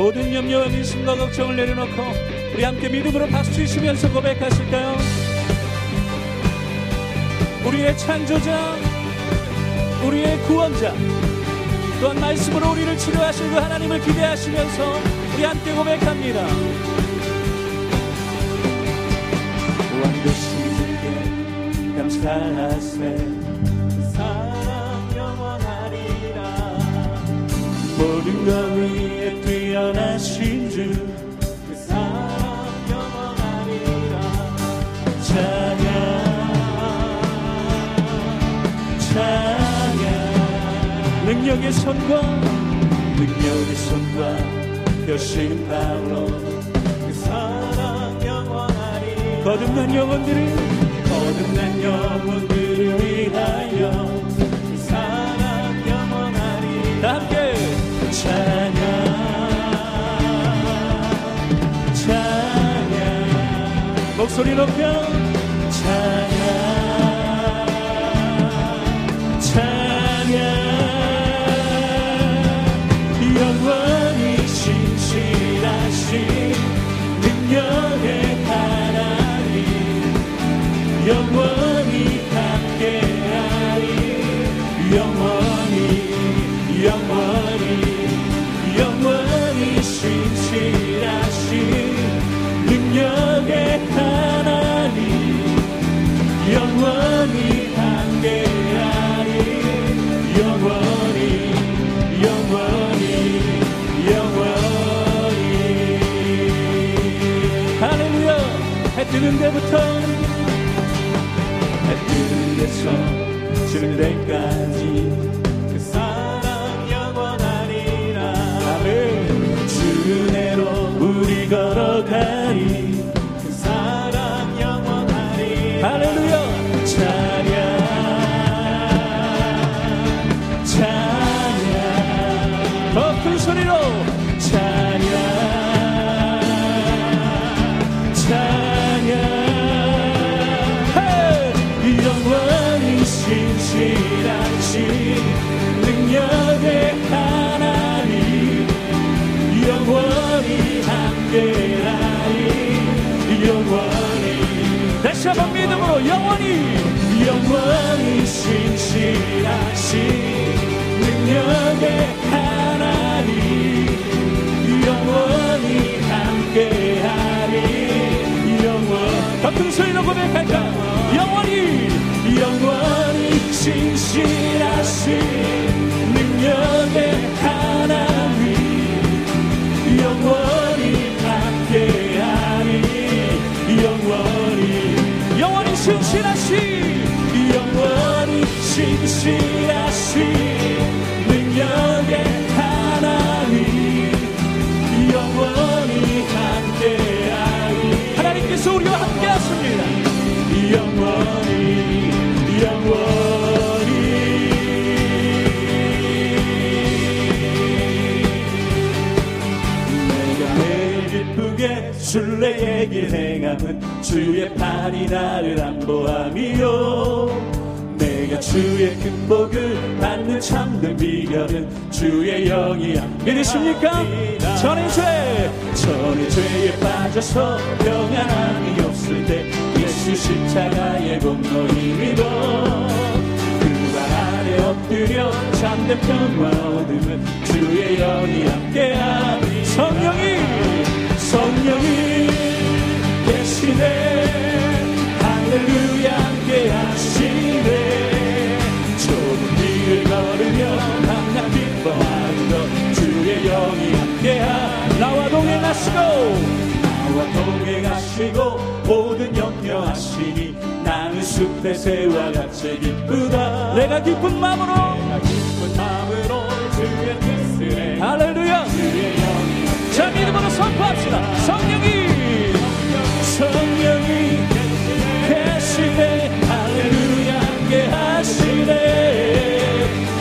모든 염려와 민심과 걱정을 내려놓고 우리 함께 믿음으로 박수 치시면서 고백하실까요? 우리의 창조자, 우리의 구원자, 또한 말씀으로 우리를 치료하실 그 하나님을 기대하시면서 우리 함께 고백합니다. 완전히 감사하세 모든 것 위에 뛰어나신 찬양 찬양. 능력의 손과 능력의 손과 여신 발로 그 사랑 영원하리 거듭난 영혼들을 거듭난 영혼들을 위하여 소리 높여. 찬양 영원히 신실하신 능력의 하나님. 영원히 함께하리. 영원 해 뜨는 데부터 해 뜨는 데서 지는 데까지 그 사랑 영원하리라 아멘 주 은혜로 우리 걸어가리. 그 사랑 영원하리 할렐루야 신실하신 능력의 하나님 영원히 함께하리 영원히. 다시 한번 믿음으로 영원히 영원히 신실하신 능력의 하나님 영원히 함께하리 영원. 더큰 소리로 고백할까? 영원히 영원히 신실하신 능력의 하나님 영원히 함께하리 영원히 영원히 신실하신 영원히 신실하신 능력의 하나님 영원히 함께하리. 하나님께서 우리와 함께하십니다 순례의 길 행함은 주의 팔이 나를 안보함이요. 내가 주의 큰 복을 받는 참된 비결은 주의 영이 함께 믿으십니까? 전의 죄 전의 죄에 빠져서 평안함이 없을 때 예수 십자가의 공로 힘입어 그발 아래 엎드려 참된 평화 얻으면 주의 영이 함께하니 성령이 성령이 계시네. 할렐루야 함께 하시네. 좁은 길을 걸으며 기뻐하는 것 주의 영이 함께하 나와 동행하시고 나와 동행하시고 모든 염려하시니 나는 숲의 새와 같이 기쁘다. 내가 기쁜 마음으로. 내가 기쁜 마음으로 주의 뜻을 해. 할렐루야. 주의 영이 자 믿음으로 선포합시다. 성령이 하시네. 할렐루야 함께 하시네.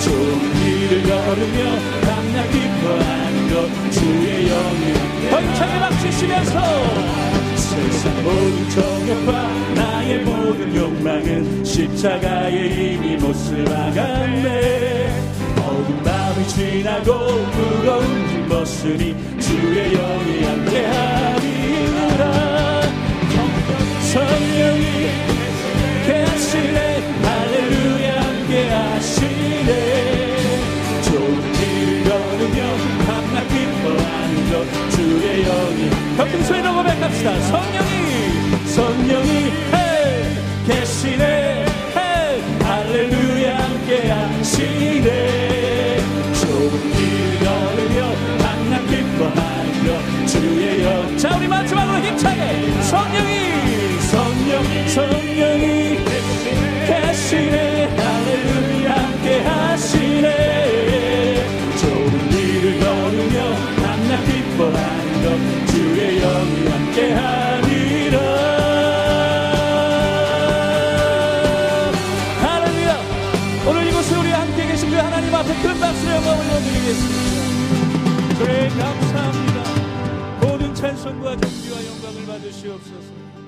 좋은 길을 걸으며 밤낮 기뻐하는 것 주의 영이 번창에 박치시면서 세상 모든 정욕과 나의 모든 욕망은 십자가에 이미 못을 박았네. 어두운 밤이 지나고 무거운 짐 벗으니 주의 영이 함께하 찬양합시다. 성령이, 성령이, 해, 계시네, 해, 할렐루야, 함께 하시네. 좁은 길 걸으며, 강남 기뻐하며, 주의 영. 자, 우리 마지막으로 힘차게, 성령이, 받으시옵소서.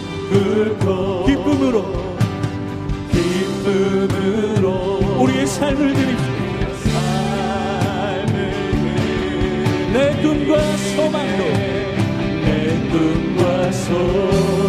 기쁨으로 기쁨으로 기쁨으로 우리의 삶을 드립시다. 내 꿈과 소망도 내 꿈과 소망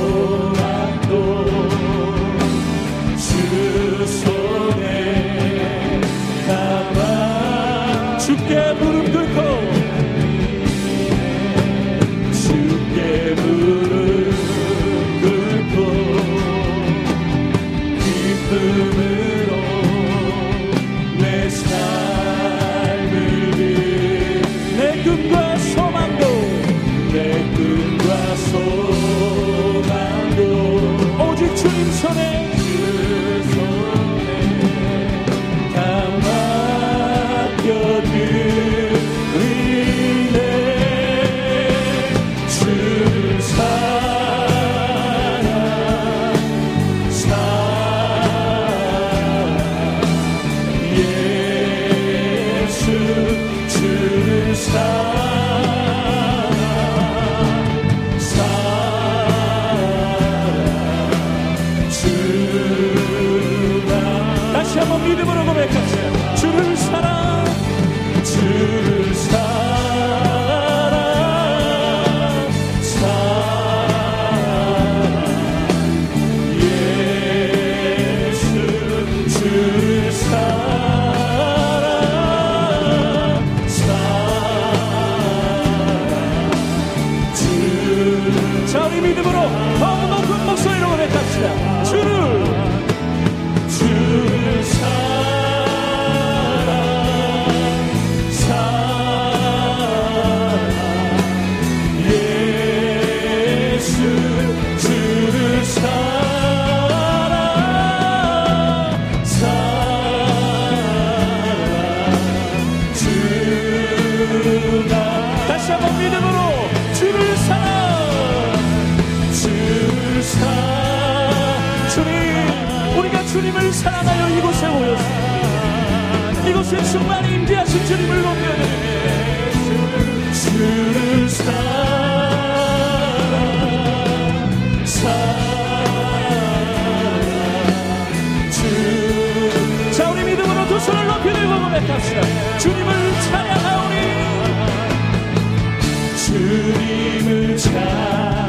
님을 사랑하여 이곳에 모였습니다. 이곳에 충만히 임재하신 주님을 높여드립니다. 주를 사랑 사랑 주. 자 우리 믿음으로 두 손을 높이 들고 고백합시다. 주님을 찬양하오니 주님을 찬양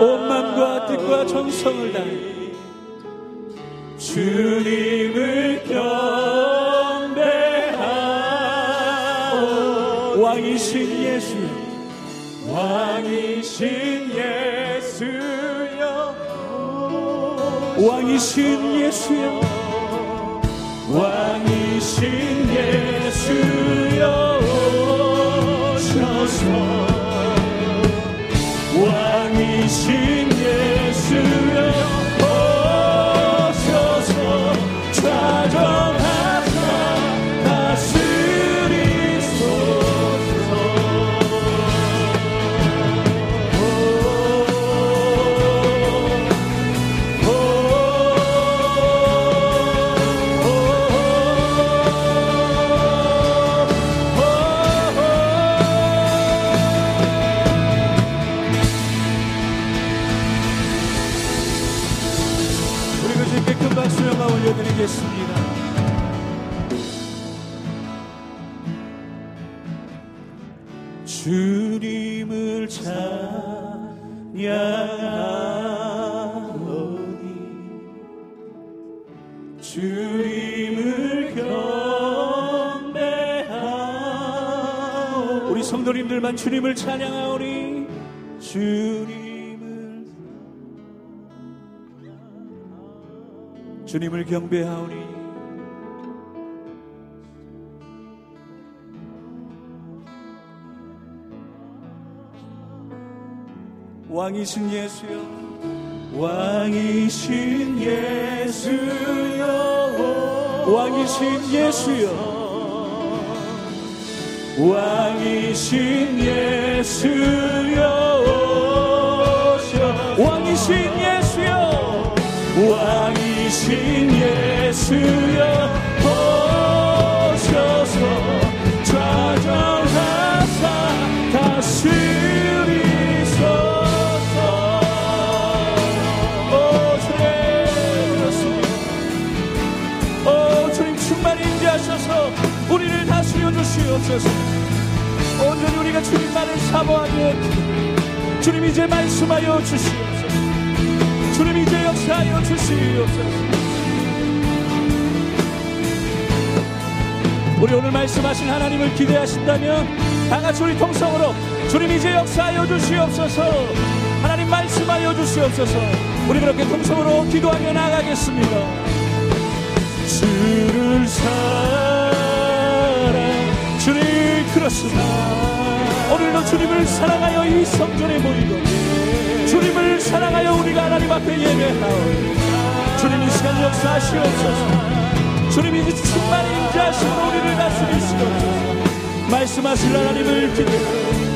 온 마음과 뜻과 정성을 다해 주님을 경배하오니 왕이신 예수 왕이신 예수여. 왕이신 예수여. 왕이신 예수여. 오셔서 주님을 경배하오. 우리 성도님들만 주님을 찬양하오니 주님을 주님을 경배하오니 왕이신 예수여 왕이신 예수여 왕이신 예수여. 왕이신 예수여 왕이신 예수여. 왕이신 예수여 오셔서 좌정하사 다스 주시옵소서. 온전히 우리가 주님만을 사모하게 주님 이제 말씀하여 주시옵소서. 주님 이제 역사하여 주시옵소서. 우리 오늘 말씀하신 하나님을 기대하신다면 다 같이 우리 통성으로 주님 이제 역사하여 주시옵소서. 하나님 말씀하여 주시옵소서. 우리 그렇게 통성으로 기도하며 나가겠습니다. 주를 주님 그렇습니다. 오늘도 주님을 사랑하여 이 성전에 모이고 주님을 사랑하여 우리가 하나님 앞에 예배하오 주님 이 시간 역사하시옵소서. 주님 이제 충만히 임재하시고 우리를 다스리시옵소서. 말씀하실 하나님을 기대하오